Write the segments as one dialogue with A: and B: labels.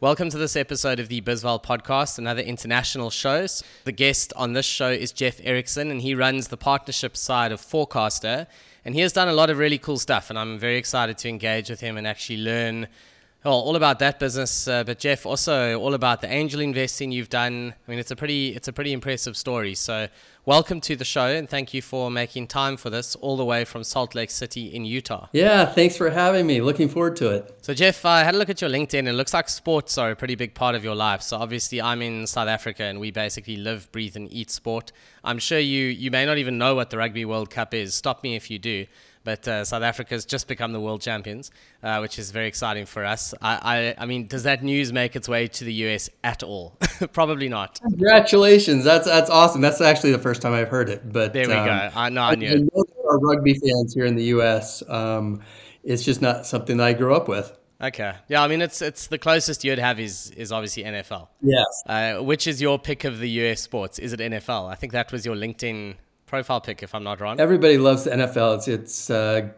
A: Welcome to this episode of the Bizval podcast, another international show. The guest on this show is Jeff Erickson, and he runs the partnership side of Forecastr. And he has done a lot of really cool stuff, and I'm very excited to engage with him and actually learn well, all about that business, uh, but Jeff, also all about the angel investing you've done. I mean, it's a pretty, it's a pretty impressive story. So, welcome to the show, and thank you for making time for this all the way from Salt Lake City in Utah.
B: Yeah, thanks for having me. Looking forward to it.
A: So, Jeff, I had a look at your LinkedIn, and it looks like sports are a pretty big part of your life. So, obviously, I'm in South Africa, and we basically live, breathe, and eat sport. I'm sure you, you may not even know what the Rugby World Cup is. Stop me if you do but uh, South Africa's just become the world champions, uh, which is very exciting for us. I, I, I, mean, does that news make its way to the US at all? Probably not.
B: Congratulations! That's that's awesome. That's actually the first time I've heard it. But
A: there we um, go. I know I knew. I know
B: there are rugby fans here in the US. Um, it's just not something that I grew up with.
A: Okay. Yeah, I mean it's it's the closest you'd have is is obviously NFL.
B: Yes.
A: Uh, which is your pick of the US sports? Is it NFL? I think that was your LinkedIn profile pick, if I'm not wrong.
B: Everybody loves the NFL. It's it's uh,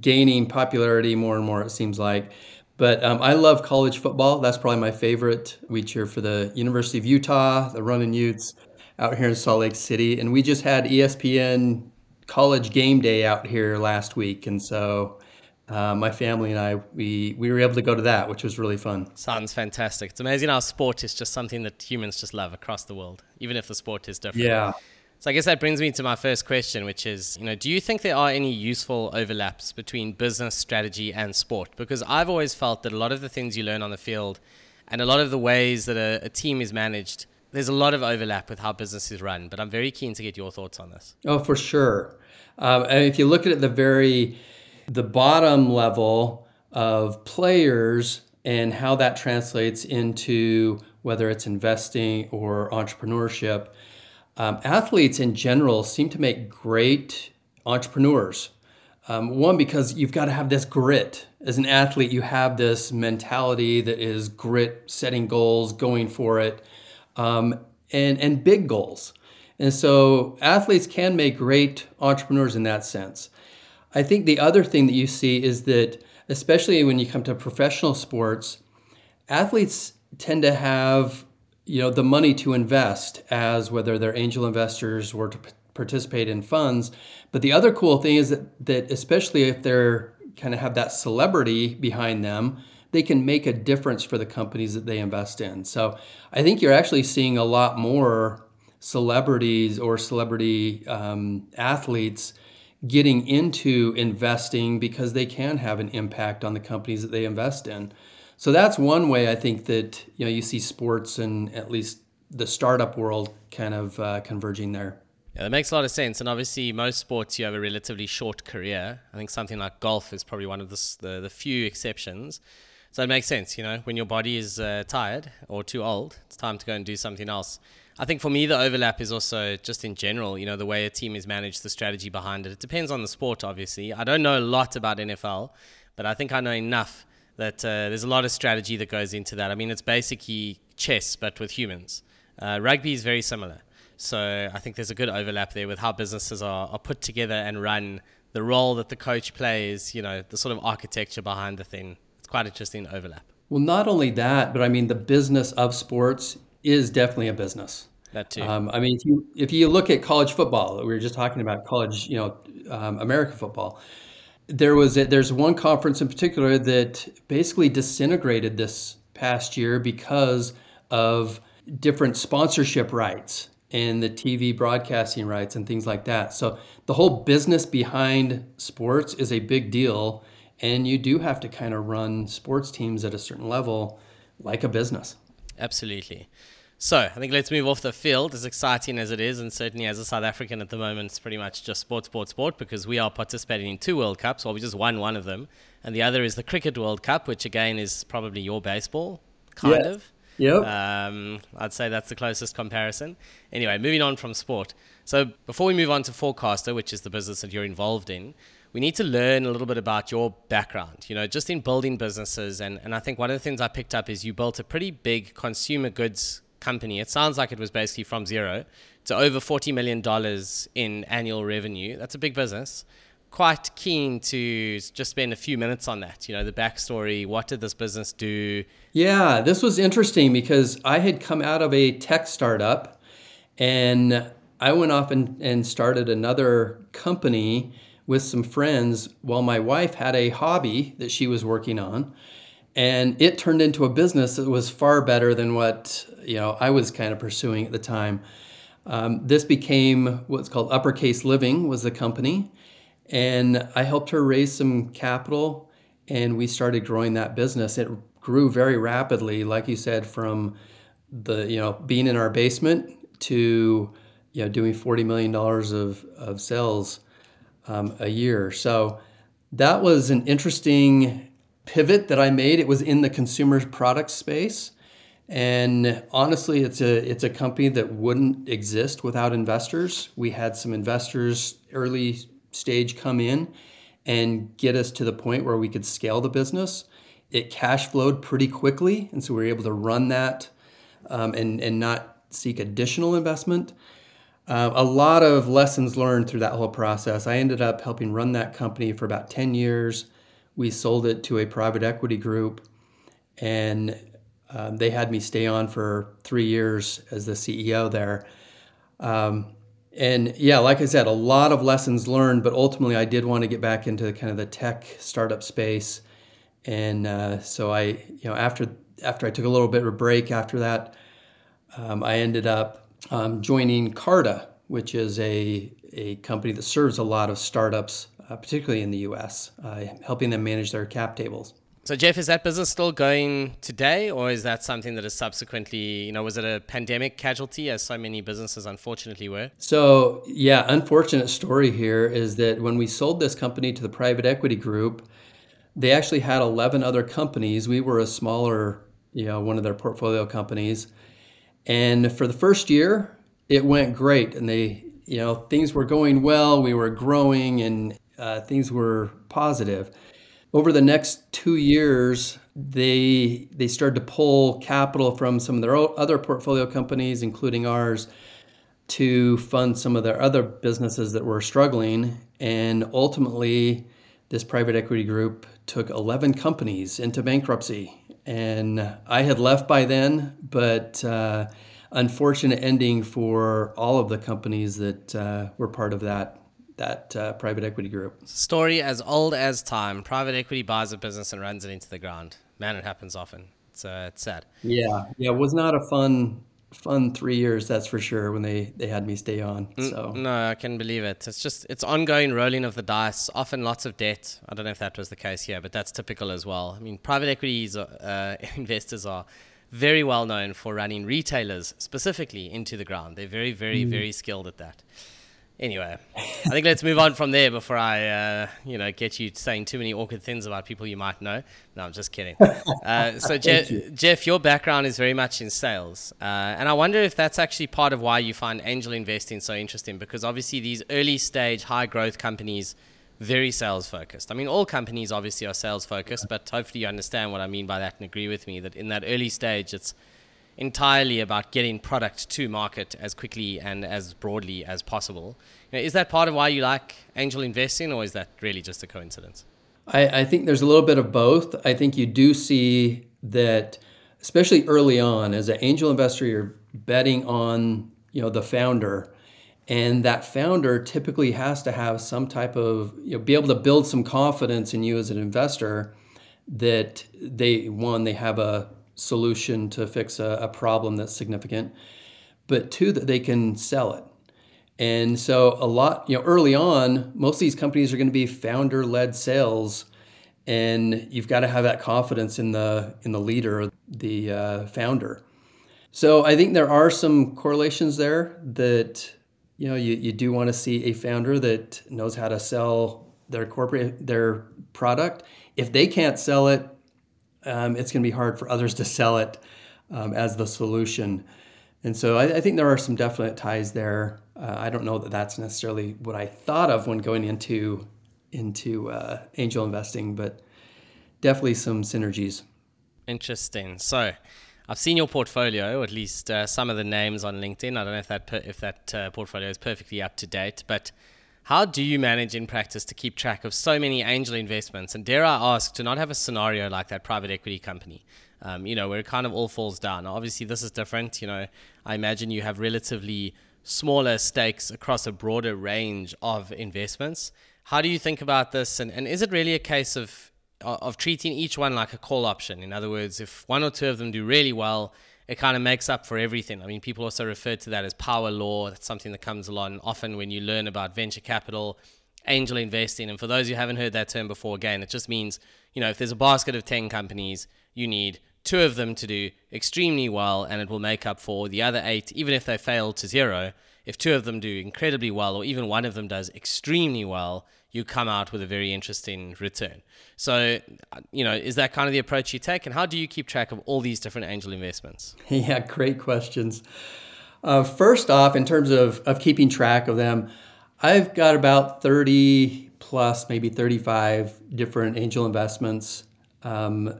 B: gaining popularity more and more. It seems like. But um, I love college football. That's probably my favorite. We cheer for the University of Utah, the Running Utes, out here in Salt Lake City, and we just had ESPN College Game Day out here last week, and so uh, my family and I, we, we were able to go to that, which was really fun.
A: Sounds fantastic. It's amazing how sport is just something that humans just love across the world, even if the sport is different.
B: Yeah.
A: So I guess that brings me to my first question, which is, you know, do you think there are any useful overlaps between business strategy and sport? Because I've always felt that a lot of the things you learn on the field and a lot of the ways that a, a team is managed, there's a lot of overlap with how business is run. But I'm very keen to get your thoughts on this.
B: Oh, for sure. Um, and if you look at the very the bottom level of players and how that translates into whether it's investing or entrepreneurship um, athletes in general seem to make great entrepreneurs. Um, one, because you've got to have this grit. As an athlete, you have this mentality that is grit, setting goals, going for it, um, and, and big goals. And so athletes can make great entrepreneurs in that sense. I think the other thing that you see is that, especially when you come to professional sports, athletes tend to have you know the money to invest as whether they're angel investors or to participate in funds. But the other cool thing is that that especially if they're kind of have that celebrity behind them they can make a difference for the companies that they invest in. So i think you're actually seeing a lot more celebrities or celebrity um, athletes getting into investing because they can have an impact on the companies that they invest in so that's one way I think that you know you see sports and at least the startup world kind of uh, converging there.
A: Yeah, that makes a lot of sense. And obviously, most sports you have a relatively short career. I think something like golf is probably one of the the, the few exceptions. So it makes sense, you know, when your body is uh, tired or too old, it's time to go and do something else. I think for me, the overlap is also just in general, you know, the way a team is managed, the strategy behind it. It depends on the sport, obviously. I don't know a lot about NFL, but I think I know enough that uh, there's a lot of strategy that goes into that. I mean, it's basically chess, but with humans. Uh, rugby is very similar. So I think there's a good overlap there with how businesses are, are put together and run, the role that the coach plays, you know, the sort of architecture behind the thing. It's quite interesting overlap.
B: Well, not only that, but I mean, the business of sports is definitely a business.
A: That too.
B: Um, I mean, if you if you look at college football, we were just talking about college, you know, um, American football there was a, there's one conference in particular that basically disintegrated this past year because of different sponsorship rights and the TV broadcasting rights and things like that. So the whole business behind sports is a big deal and you do have to kind of run sports teams at a certain level like a business.
A: Absolutely. So I think let's move off the field, as exciting as it is, and certainly as a South African at the moment, it's pretty much just sport, sport, sport, because we are participating in two World Cups. Well, we just won one of them, and the other is the Cricket World Cup, which again is probably your baseball, kind
B: yes.
A: of.
B: Yep.
A: Um, I'd say that's the closest comparison. Anyway, moving on from sport. So before we move on to Forecastr, which is the business that you're involved in, we need to learn a little bit about your background, you know, just in building businesses. And, and I think one of the things I picked up is you built a pretty big consumer goods company. It sounds like it was basically from zero to over $40 million in annual revenue. That's a big business. quite keen to just spend a few minutes on that. You know, the backstory. What did this business do?
B: Yeah, this was interesting because I had come out of a tech startup and I went off and, and started another company with some friends while my wife had a hobby that she was working on. And it turned into a business that was far better than what you know I was kind of pursuing at the time. Um, this became what's called Uppercase Living was the company, and I helped her raise some capital, and we started growing that business. It grew very rapidly, like you said, from the you know being in our basement to you know doing forty million dollars of of sales um, a year. So that was an interesting pivot that I made. It was in the consumer product space. And honestly, it's a it's a company that wouldn't exist without investors. We had some investors early stage come in and get us to the point where we could scale the business. It cash flowed pretty quickly, and so we were able to run that um, and and not seek additional investment. Uh, a lot of lessons learned through that whole process. I ended up helping run that company for about 10 years. We sold it to a private equity group, and um, they had me stay on for three years as the CEO there. Um, and yeah, like I said, a lot of lessons learned, but ultimately I did want to get back into kind of the tech startup space. And uh, so I, you know, after after I took a little bit of a break after that, um, I ended up um, joining Carta, which is a, a company that serves a lot of startups, uh, particularly in the US, uh, helping them manage their cap tables.
A: So, Jeff, is that business still going today, or is that something that is subsequently, you know, was it a pandemic casualty, as so many businesses unfortunately were?
B: So, yeah, unfortunate story here is that when we sold this company to the private equity group, they actually had 11 other companies. We were a smaller, you know, one of their portfolio companies. And for the first year, it went great, and they, you know, things were going well. We were growing, and uh, things were positive. Over the next two years, they they started to pull capital from some of their other portfolio companies, including ours, to fund some of their other businesses that were struggling. And ultimately, this private equity group took 11 companies into bankruptcy and I had left by then, but uh, unfortunate ending for all of the companies that uh, were part of that that uh, private equity group.
A: Story as old as time. Private equity buys a business and runs it into the ground. Man, it happens often. It's uh, it's sad.
B: Yeah, yeah, it was not a fun fun three years, that's for sure. When they they had me stay on, so
A: no, I can believe it. It's just it's ongoing rolling of the dice. Often lots of debt. I don't know if that was the case here, but that's typical as well. I mean, private equities uh, investors are very well known for running retailers specifically into the ground. They're very, very, mm. very skilled at that anyway, I think let's move on from there before I, uh, you know, get you saying too many awkward things about people you might know. No, I'm just kidding. Uh, so, Jeff, you. Jeff, your background is very much in sales, uh, and I wonder if that's actually part of why you find angel investing so interesting. Because obviously, these early stage, high growth companies, very sales focused. I mean, all companies obviously are sales focused, but hopefully, you understand what I mean by that and agree with me that in that early stage, it's entirely about getting product to market as quickly and as broadly as possible. Is that part of why you like angel investing, or is that really just a coincidence?
B: I, I think there's a little bit of both. I think you do see that, especially early on, as an angel investor, you're betting on you know the founder, and that founder typically has to have some type of you know be able to build some confidence in you as an investor that they one they have a solution to fix a, a problem that's significant, but two, that they can sell it. And so a lot, you know, early on, most of these companies are going to be founder-led sales, and you've got to have that confidence in the in the leader, the uh, founder. So I think there are some correlations there that you know you, you do want to see a founder that knows how to sell their corporate their product. If they can't sell it, um, it's going to be hard for others to sell it um, as the solution. And so I, I, think there are some definite ties there. Uh, I don't know that that's necessarily what I thought of when going into into uh, angel investing, but definitely some synergies.
A: Interesting. So. I've seen your portfolio, or at least uh, some of the names on LinkedIn. I don't know if that per- if that uh, portfolio is perfectly up to date, but How do you manage in practice to keep track of so many angel investments? And dare I ask, to not have a scenario like that private equity company, um, you know, where it kind of all falls down. Obviously, this is different. You know, I imagine you have relatively smaller stakes across a broader range of investments. How do you think about this? And, and is it really a case of of treating each one like a call option? In other words, if one or two of them do really well, it kind of makes up for everything. I mean, people also refer to that as power law. That's something that comes along often when you learn about venture capital, angel investing. And for those who haven't heard that term before, again, it just means, you know, if there's a basket of 10 companies, you need two of them to do extremely well and it will make up for the other eight, even if they fail to zero. If two of them do incredibly well, or even one of them does extremely well, you come out with a very interesting return. So, you know, is that kind of the approach you take? And how do you keep track of all these different angel investments?
B: Yeah, great questions. Uh, first off, in terms of, of keeping track of them, I've got about 30 plus, maybe 35 different angel investments. Um,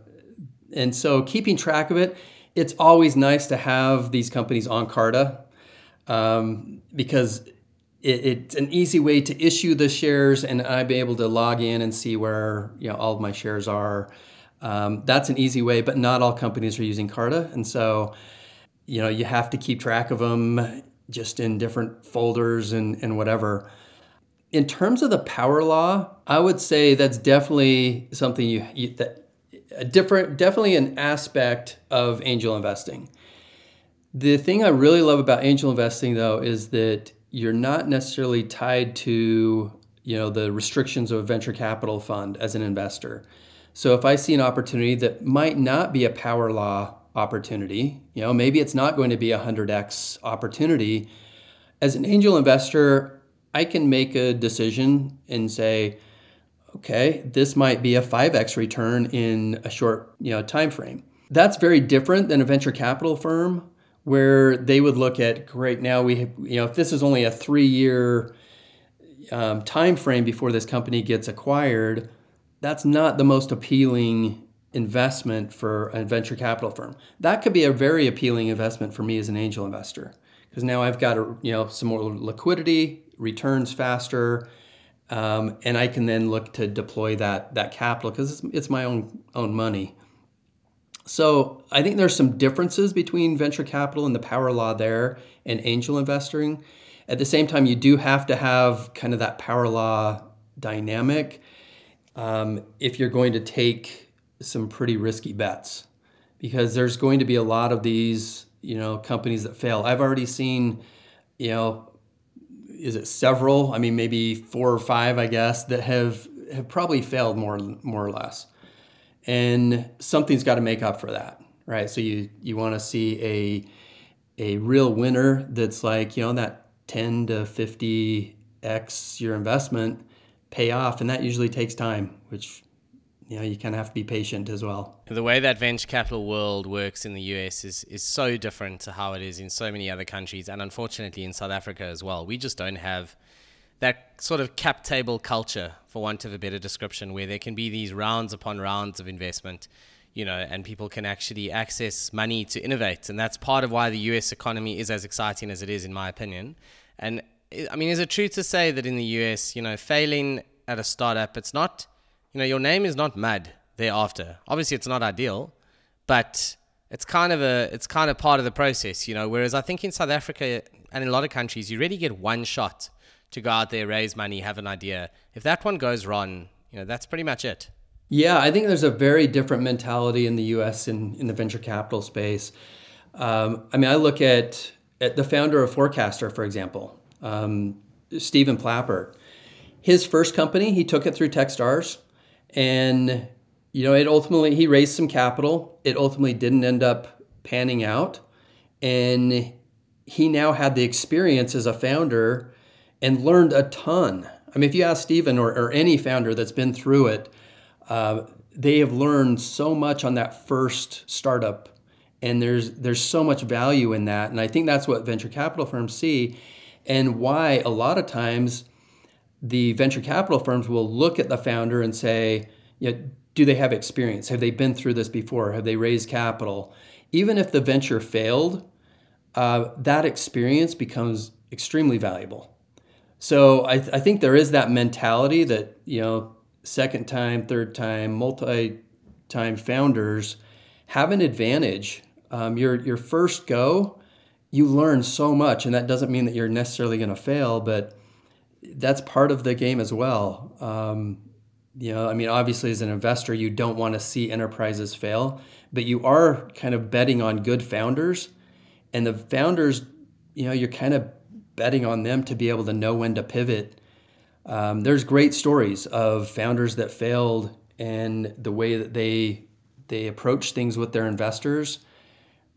B: and so keeping track of it, it's always nice to have these companies on Carta um, because it, it's an easy way to issue the shares and I'd be able to log in and see where you know all of my shares are. Um, that's an easy way, but not all companies are using Carta. And so, you know, you have to keep track of them just in different folders and, and whatever. In terms of the power law, I would say that's definitely something you, you that a different, definitely an aspect of angel investing. The thing I really love about angel investing, though, is that you're not necessarily tied to you know the restrictions of a venture capital fund as an investor. So if I see an opportunity that might not be a power law opportunity, you know, maybe it's not going to be a 100x opportunity, as an angel investor, I can make a decision and say, okay, this might be a 5x return in a short, you know, time frame. That's very different than a venture capital firm where they would look at great now we you know if this is only a three year um, time frame before this company gets acquired that's not the most appealing investment for a venture capital firm. That could be a very appealing investment for me as an angel investor because now i've got a, you know some more liquidity returns faster um, and i can then look to deploy that that capital because it's, it's my own own money so I think there's some differences between venture capital and the power law there and angel investing. At the same time, you do have to have kind of that power law dynamic um, if you're going to take some pretty risky bets, because there's going to be a lot of these you know companies that fail. I've already seen, you know, is it several? I mean, maybe four or five, I guess, that have have probably failed more more or less and something's got to make up for that, right? So you you want to see a a real winner that's like you know that 10 to 50 x your investment pay off, and that usually takes time, which you know you kind of have to be patient as well.
A: The way that venture capital world works in the US is is so different to how it is in so many other countries, and unfortunately in South Africa as well. We just don't have that sort of cap table culture, for want of a better description, where there can be these rounds upon rounds of investment, you know, and people can actually access money to innovate. And that's part of why the US economy is as exciting as it is, in my opinion. And I mean, is it true to say that in the US, you know, failing at a startup, it's not, you know, your name is not mud thereafter. Obviously, it's not ideal, but it's kind of a, it's kind of part of the process, you know. Whereas I think in South Africa and in a lot of countries, you really get one shot to go out there, raise money, have an idea. If that one goes wrong, you know, that's pretty much it.
B: Yeah, I think there's a very different mentality in the U.S. in, in the venture capital space. Um, I mean, I look at, at the founder of Forecastr, for example, um, Stephen Plappert. His first company, he took it through TechStars, and you know, it ultimately he raised some capital. It ultimately didn't end up panning out, and he now had the experience as a founder and learned a ton. I mean, if you ask Stephen or, or any founder that's been through it, uh, they have learned so much on that first startup, and there's there's so much value in that. And I think that's what venture capital firms see, and why a lot of times the venture capital firms will look at the founder and say, you know, do they have experience? Have they been through this before? Have they raised capital? Even if the venture failed, uh, that experience becomes extremely valuable So I, th- I think there is that mentality that, you know, second time, third time, multi time founders have an advantage. Um, your, your first go, you learn so much, and that doesn't mean that you're necessarily going to fail, but that's part of the game as well. Um, you know, I mean, obviously, as an investor, you don't want to see enterprises fail, but you are kind of betting on good founders, and the founders, you know, you're kind of betting on them to be able to know when to pivot. Um, there's great stories of founders that failed and the way that they they approach things with their investors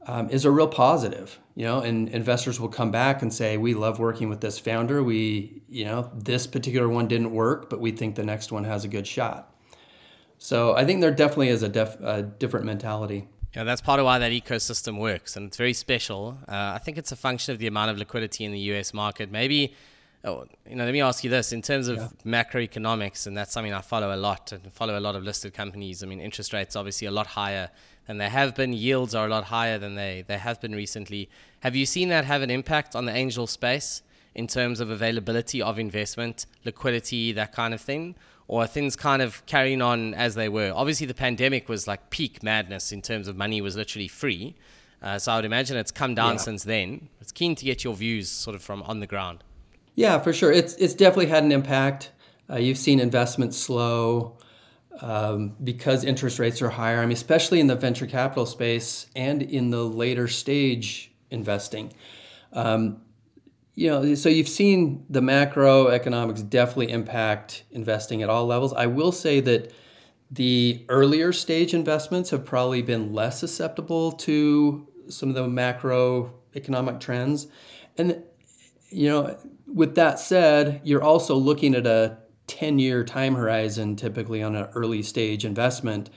B: um, is a real positive, you know, and investors will come back and say, we love working with this founder. We, you know, this particular one didn't work, but we think the next one has a good shot. So I think there definitely is a, def, a different mentality.
A: Yeah, that's part of why that ecosystem works, and it's very special. Uh, I think it's a function of the amount of liquidity in the U.S. market. Maybe, oh, you know, let me ask you this: in terms of yeah. macroeconomics, and that's something I follow a lot, and follow a lot of listed companies. I mean, interest rates obviously a lot higher than they have been. Yields are a lot higher than they, they have been recently. Have you seen that have an impact on the angel space in terms of availability of investment, liquidity, that kind of thing? Or things kind of carrying on as they were? Obviously, the pandemic was like peak madness in terms of money was literally free. Uh, so I would imagine it's come down yeah. since then. It's keen to get your views sort of from on the ground.
B: Yeah, for sure. It's it's definitely had an impact. Uh, you've seen investment slow um, because interest rates are higher. I mean, especially in the venture capital space and in the later stage investing. Um, you know, so you've seen the macroeconomics definitely impact investing at all levels. I will say that the earlier stage investments have probably been less susceptible to some of the macroeconomic trends. And, you know, with that said, you're also looking at a 10 year time horizon typically on an early stage investment.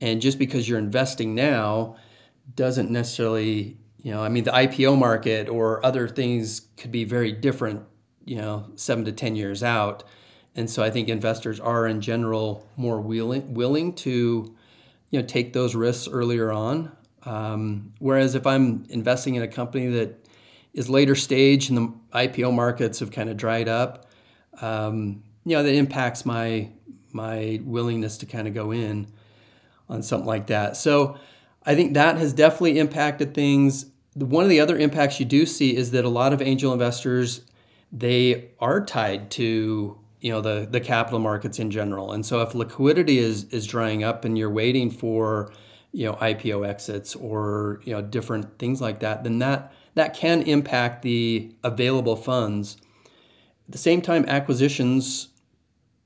B: And just because you're investing now doesn't necessarily, you know, I mean, the IPO market or other things could be very different, you know, seven to 10 years out. And so I think investors are in general more willing, willing to, you know, take those risks earlier on. Um, whereas if I'm investing in a company that is later stage and the IPO markets have kind of dried up, um, you know that impacts my my willingness to kind of go in on something like that. So I think that has definitely impacted things. One of the other impacts you do see is that a lot of angel investors they are tied to you know the the capital markets in general. And so if liquidity is is drying up and you're waiting for you know IPO exits or you know different things like that, then that that can impact the available funds. At the same time, acquisitions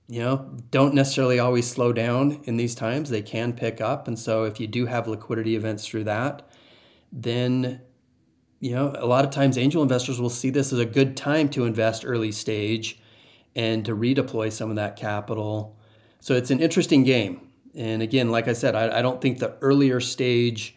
B: you know, don't necessarily always slow down in these times. They can pick up. And so if you do have liquidity events through that, then, you know, a lot of times angel investors will see this as a good time to invest early stage and to redeploy some of that capital. So it's an interesting game. And again, like I said, I, I don't think the earlier stage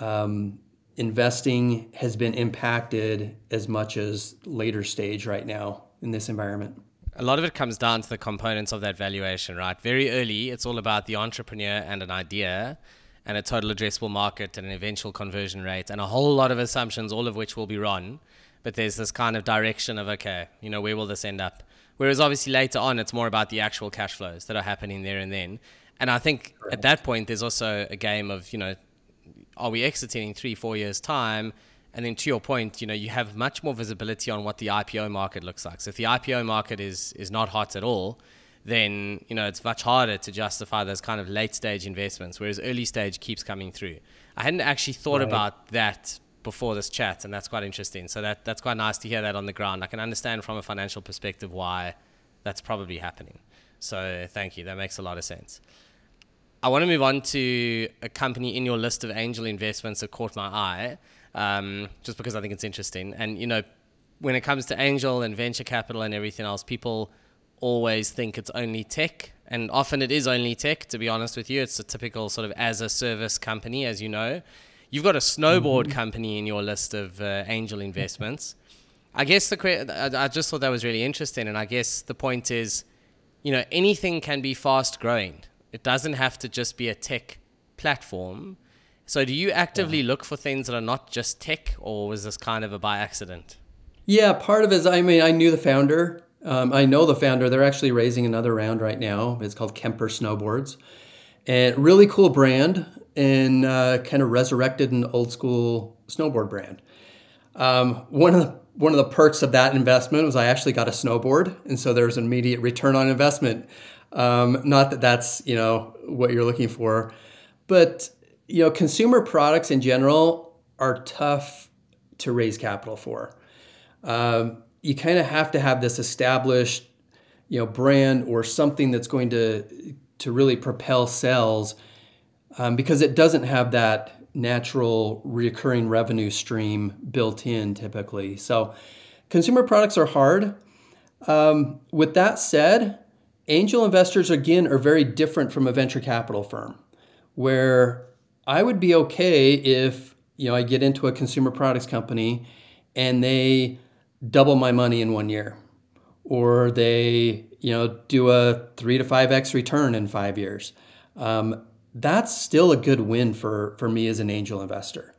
B: um, investing has been impacted as much as later stage right now in this environment
A: a lot of it comes down to the components of that valuation, right? Very early, it's all about the entrepreneur and an idea and a total addressable market and an eventual conversion rate and a whole lot of assumptions, all of which will be wrong. But there's this kind of direction of, okay, you know, where will this end up? Whereas obviously later on, it's more about the actual cash flows that are happening there and then. And I think at that point, there's also a game of, you know, are we exiting in three, four years' time? And then to your point, you know, you have much more visibility on what the IPO market looks like. So if the IPO market is is not hot at all, then you know it's much harder to justify those kind of late stage investments, whereas early stage keeps coming through. I hadn't actually thought right. about that before this chat, and that's quite interesting. So that that's quite nice to hear that on the ground. I can understand from a financial perspective why that's probably happening. So thank you. That makes a lot of sense. I want to move on to a company in your list of angel investments that caught my eye um, just because I think it's interesting. And, you know, when it comes to angel and venture capital and everything else, people always think it's only tech. And often it is only tech, to be honest with you. It's a typical sort of as a service company, as you know. You've got a snowboard mm-hmm. company in your list of uh, angel investments. I guess the I just thought that was really interesting, and I guess the point is, you know, anything can be fast growing. It doesn't have to just be a tech platform. So do you actively yeah. look for things that are not just tech, or was this kind of a by accident?
B: Yeah, part of it is, I mean, I knew the founder. Um, I know the founder. They're actually raising another round right now. It's called Kemper Snowboards. And really cool brand and uh, kind of resurrected an old school snowboard brand. Um, one of the one of the perks of that investment was I actually got a snowboard, and so there was an immediate return on investment. Um, not that that's you know what you're looking for, but you know consumer products in general are tough to raise capital for. Um, you kind of have to have this established, you know, brand or something that's going to to really propel sales, um, because it doesn't have that natural recurring revenue stream built in typically. So, consumer products are hard. Um, with that said, angel investors again are very different from a venture capital firm, where I would be okay if you know I get into a consumer products company and they double my money in one year, or they you know do a three to five x return in five years. Um, that's still a good win for for me as an angel investor.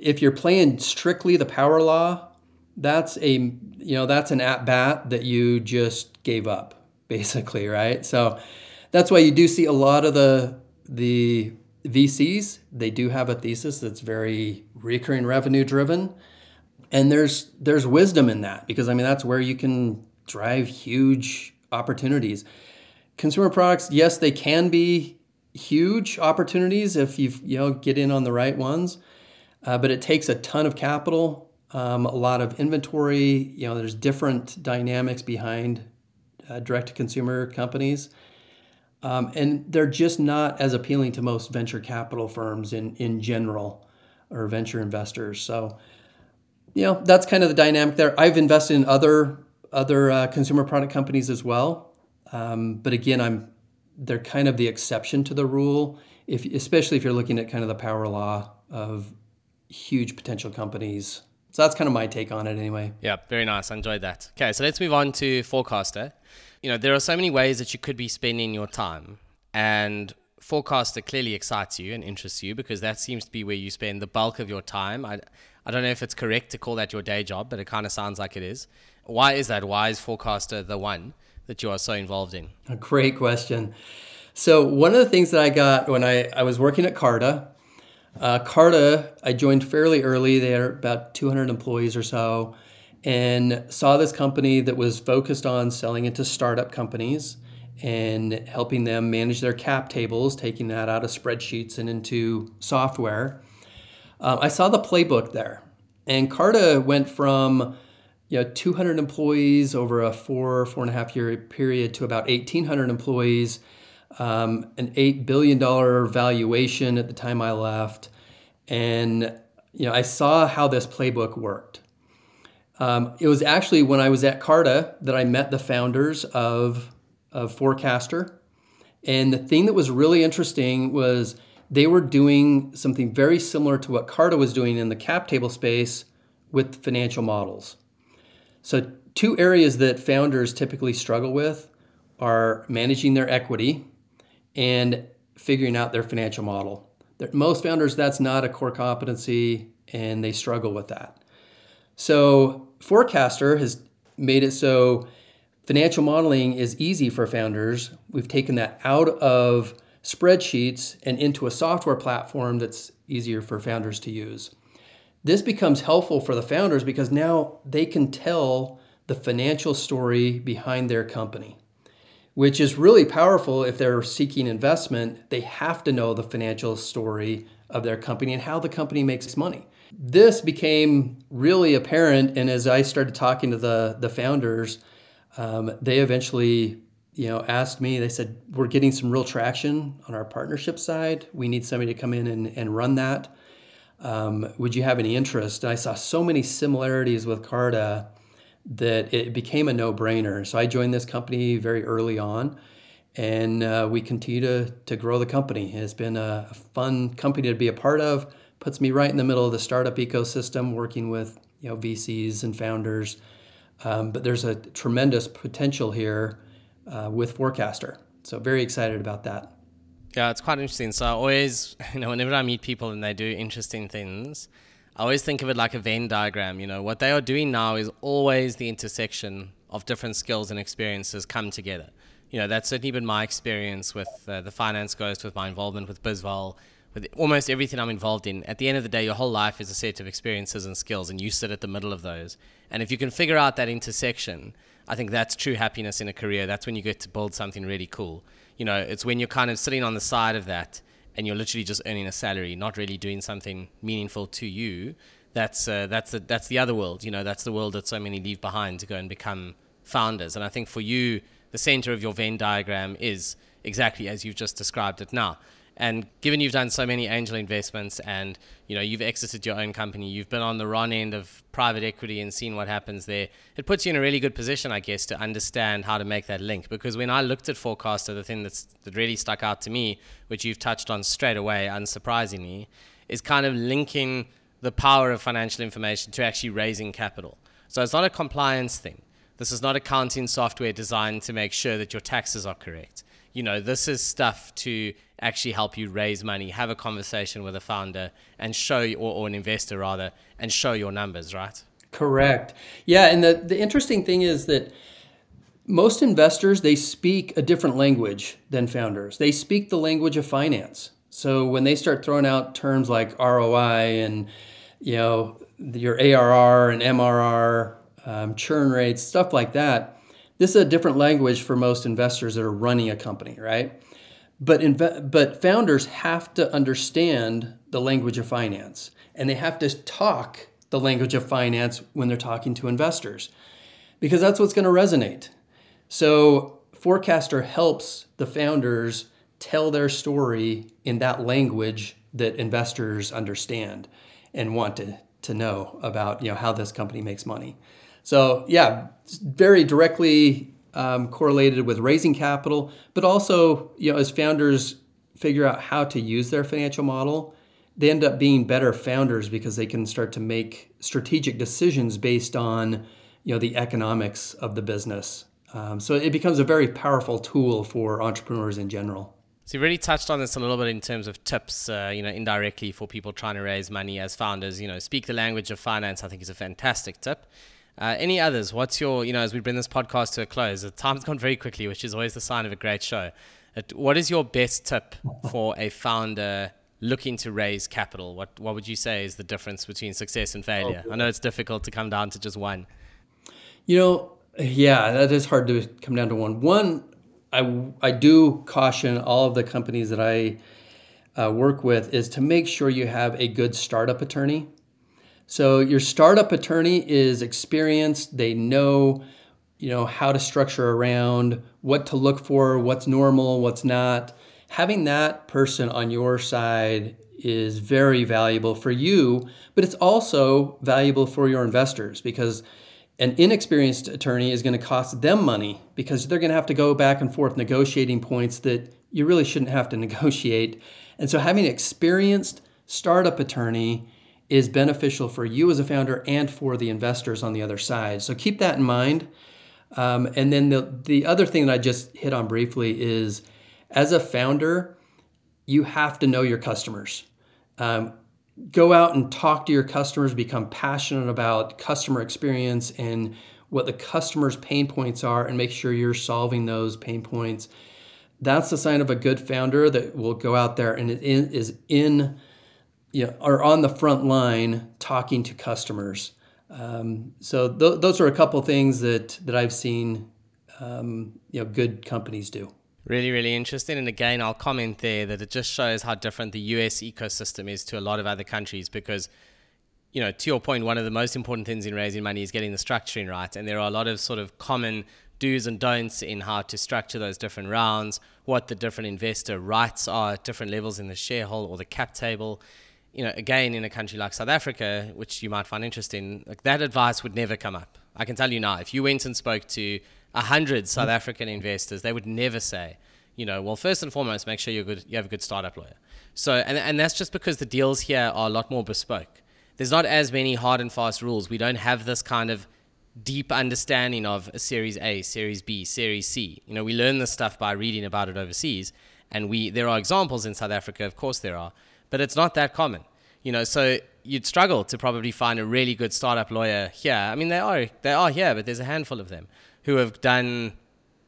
B: If you're playing strictly the power law, that's a you know that's an at bat that you just gave up basically, right? So that's why you do see a lot of the the VCs, they do have a thesis that's very recurring revenue driven and there's there's wisdom in that because I mean that's where you can drive huge opportunities. Consumer products, yes, they can be huge opportunities if you you know get in on the right ones, uh, but it takes a ton of capital, um, a lot of inventory. You know, there's different dynamics behind uh, direct to consumer companies. Um, and they're just not as appealing to most venture capital firms in, in general or venture investors. So, you know that's kind of the dynamic there. I've invested in other other uh, consumer product companies as well, um, but again, I'm they're kind of the exception to the rule. If especially if you're looking at kind of the power law of huge potential companies. So that's kind of my take on it, anyway.
A: Yeah, very nice. I enjoyed that. Okay, so let's move on to Forecastr. You know, there are so many ways that you could be spending your time, and Forecastr clearly excites you and interests you because that seems to be where you spend the bulk of your time. I, I don't know if it's correct to call that your day job, but it kind of sounds like it is. Why is that? Why is Forecastr the one that you are so involved in?
B: A great question. So, one of the things that I got when I, I was working at Carta, uh, Carta, I joined fairly early. They are about 200 employees or so, and saw this company that was focused on selling into startup companies and helping them manage their cap tables, taking that out of spreadsheets and into software. Um, I saw the playbook there, and Carta went from you know 200 employees over a four four and a half year period to about 1,800 employees, um, an eight billion dollar valuation at the time I left, and you know I saw how this playbook worked. Um, it was actually when I was at Carta that I met the founders of of Forecastr, and the thing that was really interesting was they were doing something very similar to what Carta was doing in the cap table space with financial models. So, two areas that founders typically struggle with are managing their equity and figuring out their financial model. Most founders, that's not a core competency and they struggle with that. So, Forecastr has made it so financial modeling is easy for founders. We've taken that out of spreadsheets and into a software platform that's easier for founders to use. This becomes helpful for the founders because now they can tell the financial story behind their company, which is really powerful if they're seeking investment. They have to know the financial story of their company and how the company makes its money. This became really apparent, and as I started talking to the, the founders, um, they eventually you know, asked me, they said, we're getting some real traction on our partnership side. We need somebody to come in and, and run that. Um, would you have any interest? And I saw so many similarities with Carta that it became a no brainer. So I joined this company very early on and uh, we continue to, to grow the company. It's been a fun company to be a part of, puts me right in the middle of the startup ecosystem, working with you know VCs and founders. Um, but there's a tremendous potential here uh, with Forecastr. So very excited about that.
A: Yeah, it's quite interesting. So I always, you know, whenever I meet people and they do interesting things, I always think of it like a Venn diagram. You know, what they are doing now is always the intersection of different skills and experiences come together. You know, that's certainly been my experience with uh, the Finance Ghost, with my involvement with Bizval, with almost everything I'm involved in. At the end of the day, your whole life is a set of experiences and skills, and you sit at the middle of those. And if you can figure out that intersection, I think that's true happiness in a career. That's when you get to build something really cool. You know, it's when you're kind of sitting on the side of that and you're literally just earning a salary, not really doing something meaningful to you, that's uh, that's the, that's the other world. You know, that's the world that so many leave behind to go and become founders. And I think for you, the center of your Venn diagram is exactly as you've just described it now. And given you've done so many angel investments and you know you've exited your own company, you've been on the wrong end of private equity and seen what happens there. It puts you in a really good position, I guess, to understand how to make that link. Because when I looked at Forecastr, the thing that's, that really stuck out to me, which you've touched on straight away, unsurprisingly, is kind of linking the power of financial information to actually raising capital. So it's not a compliance thing. This is not accounting software designed to make sure that your taxes are correct you know, this is stuff to actually help you raise money, have a conversation with a founder and show, or, or an investor rather, and show your numbers, right?
B: Correct. Yeah. And the, the interesting thing is that most investors, they speak a different language than founders. They speak the language of finance. So when they start throwing out terms like ROI and, you know, your ARR and MRR, um, churn rates, stuff like that, this is a different language for most investors that are running a company, right? But but founders have to understand the language of finance, and they have to talk the language of finance when they're talking to investors, because that's what's going to resonate. So Forecastr helps the founders tell their story in that language that investors understand and want to, to know about you know how this company makes money. So yeah, very directly um, correlated with raising capital, but also you know as founders figure out how to use their financial model, they end up being better founders because they can start to make strategic decisions based on you know the economics of the business. Um, so it becomes a very powerful tool for entrepreneurs in general.
A: So you really touched on this a little bit in terms of tips, uh, you know, indirectly for people trying to raise money as founders. You know, speak the language of finance. I think is a fantastic tip. Uh, any others? What's your, you know, as we bring this podcast to a close, the time's gone very quickly, which is always the sign of a great show. What is your best tip for a founder looking to raise capital? What What would you say is the difference between success and failure? I know it's difficult to come down to just one.
B: You know, yeah, that is hard to come down to one. One, I I do caution all of the companies that I uh, work with is to make sure you have a good startup attorney so your startup attorney is experienced. They know, you know, how to structure around what to look for, what's normal, what's not. Having that person on your side is very valuable for you, but it's also valuable for your investors because an inexperienced attorney is going to cost them money because they're going to have to go back and forth negotiating points that you really shouldn't have to negotiate. And so having an experienced startup attorney is beneficial for you as a founder and for the investors on the other side. So keep that in mind. Um, and then the, the other thing that I just hit on briefly is as a founder, you have to know your customers. Um, go out and talk to your customers, become passionate about customer experience and what the customer's pain points are, and make sure you're solving those pain points. That's the sign of a good founder that will go out there and is in you know, are on the front line talking to customers. Um, so th- those are a couple things that that I've seen, um, you know, good companies do.
A: Really, really interesting. And again, I'll comment there that it just shows how different the US ecosystem is to a lot of other countries because, you know, to your point, one of the most important things in raising money is getting the structuring right. And there are a lot of sort of common do's and don'ts in how to structure those different rounds, what the different investor rights are at different levels in the shareholder or the cap table you know, again, in a country like South Africa, which you might find interesting, like that advice would never come up. I can tell you now, if you went and spoke to a hundred mm-hmm. South African investors, they would never say, you know, well, first and foremost, make sure you're good, you have a good startup lawyer. So, and, and that's just because the deals here are a lot more bespoke. There's not as many hard and fast rules. We don't have this kind of deep understanding of a Series A, Series B, Series C. You know, we learn this stuff by reading about it overseas, and we there are examples in South Africa, of course there are, but it's not that common. You know, so you'd struggle to probably find a really good startup lawyer here. I mean, they are they are here, but there's a handful of them who have done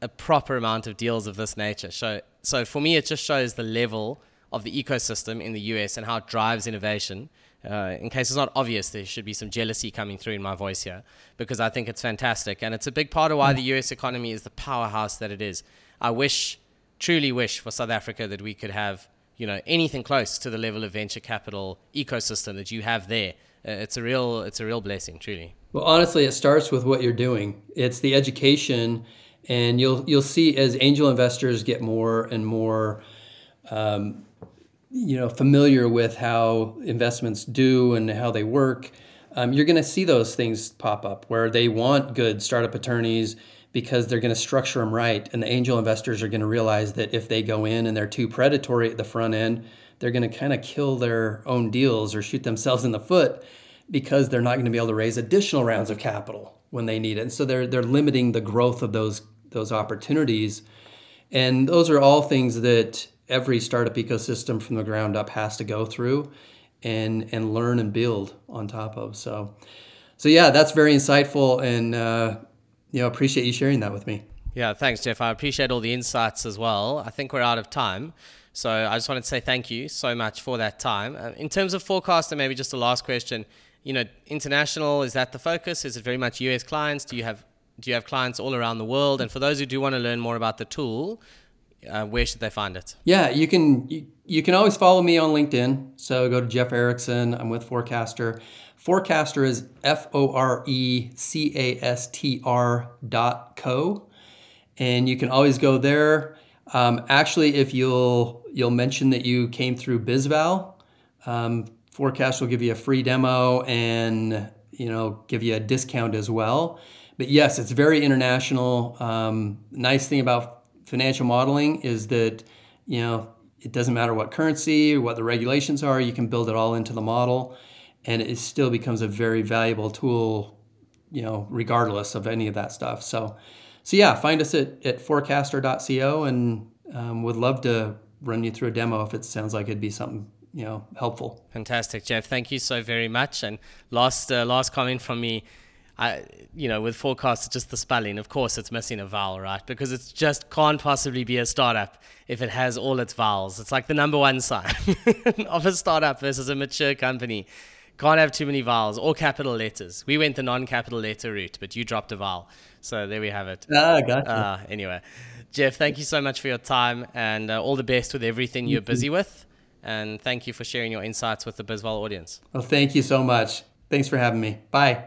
A: a proper amount of deals of this nature. So, so for me, it just shows the level of the ecosystem in the US and how it drives innovation. Uh, in case it's not obvious, there should be some jealousy coming through in my voice here because I think it's fantastic. And it's a big part of why the US economy is the powerhouse that it is. I wish, truly wish for South Africa that we could have, you know, anything close to the level of venture capital ecosystem that you have there. Uh, it's a real, it's a real blessing, truly.
B: Well, honestly, it starts with what you're doing. It's the education, and you'll you'll see as angel investors get more and more um, you know familiar with how investments do and how they work um, you're going to see those things pop up where they want good startup attorneys because they're going to structure them right and the angel investors are going to realize that if they go in and they're too predatory at the front end they're going to kind of kill their own deals or shoot themselves in the foot because they're not going to be able to raise additional rounds of capital when they need it and so they're they're limiting the growth of those those opportunities and those are all things that every startup ecosystem from the ground up has to go through and and learn and build on top of. So so yeah, that's very insightful and uh, you know appreciate you sharing that with me.
A: Yeah, thanks, Jeff. I appreciate all the insights as well. I think we're out of time. So I just wanted to say thank you so much for that time. Uh, in terms of Forecastr, and maybe just a last question, you know, international, is that the focus? Is it very much US clients? Do you have do you have clients all around the world? And for those who do want to learn more about the tool, uh, where should they find it?
B: Yeah, you can you, you can always follow me on LinkedIn. So go to Jeff Erickson. I'm with Forecastr. Forecastr is F O R E C A S T R dot co, and you can always go there. Um, actually, if you'll you'll mention that you came through BizVal, um, Forecastr will give you a free demo and you know give you a discount as well. But yes, it's very international. Um, nice thing about financial modeling is that you know it doesn't matter what currency or what the regulations are you can build it all into the model and it still becomes a very valuable tool you know regardless of any of that stuff so so yeah find us at, at forecastr.co and um, would love to run you through a demo if it sounds like it'd be something you know helpful
A: fantastic jeff thank you so very much and last uh, last comment from me I, you know, with Forecastr, just the spelling. Of course, it's missing a vowel, right? Because it just can't possibly be a startup if it has all its vowels. It's like the number one sign of a startup versus a mature company. Can't have too many vowels or capital letters. We went the non-capital letter route, but you dropped a vowel. So there we have it.
B: Ah, gotcha.
A: Uh, anyway, Jeff, thank you so much for your time and uh, all the best with everything you're busy with. And thank you for sharing your insights with the BizVal audience.
B: Well, thank you so much. Thanks for having me. Bye.